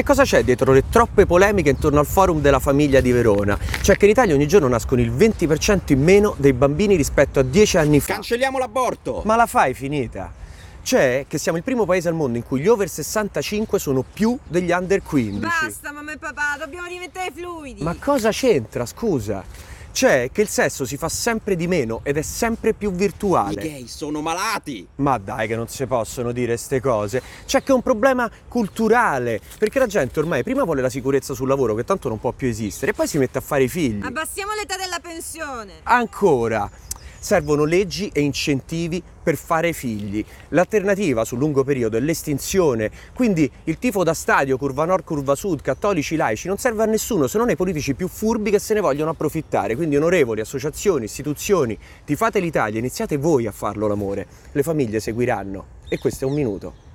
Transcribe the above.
Che cosa c'è dietro le troppe polemiche intorno al forum della famiglia di Verona? Cioè che in Italia ogni giorno nascono il 20% in meno dei bambini rispetto a 10 anni fa. Cancelliamo l'aborto! Ma la fai finita? Cioè che siamo il primo paese al mondo in cui gli over 65 sono più degli under 15. Basta, mamma e papà, dobbiamo diventare fluidi. Ma cosa c'entra, scusa? Cioè che il sesso si fa sempre di meno ed è sempre più I virtuale. gay sono malati! Ma dai che non si possono dire ste cose. C'è che è un problema culturale, perché la gente ormai prima vuole la sicurezza sul lavoro che tanto non può più esistere e poi si mette a fare i figli. Abbassiamo l'età della pensione. Ancora, servono leggi e incentivi per fare figli. L'alternativa sul lungo periodo è l'estinzione, quindi il tifo da stadio, curva nord, curva sud, cattolici, laici, non serve a nessuno se non ai politici più furbi che se ne vogliono approfittare. Quindi onorevoli, associazioni, istituzioni, tifate l'Italia, iniziate voi a farlo l'amore. Le famiglie seguiranno. E questo è un minuto.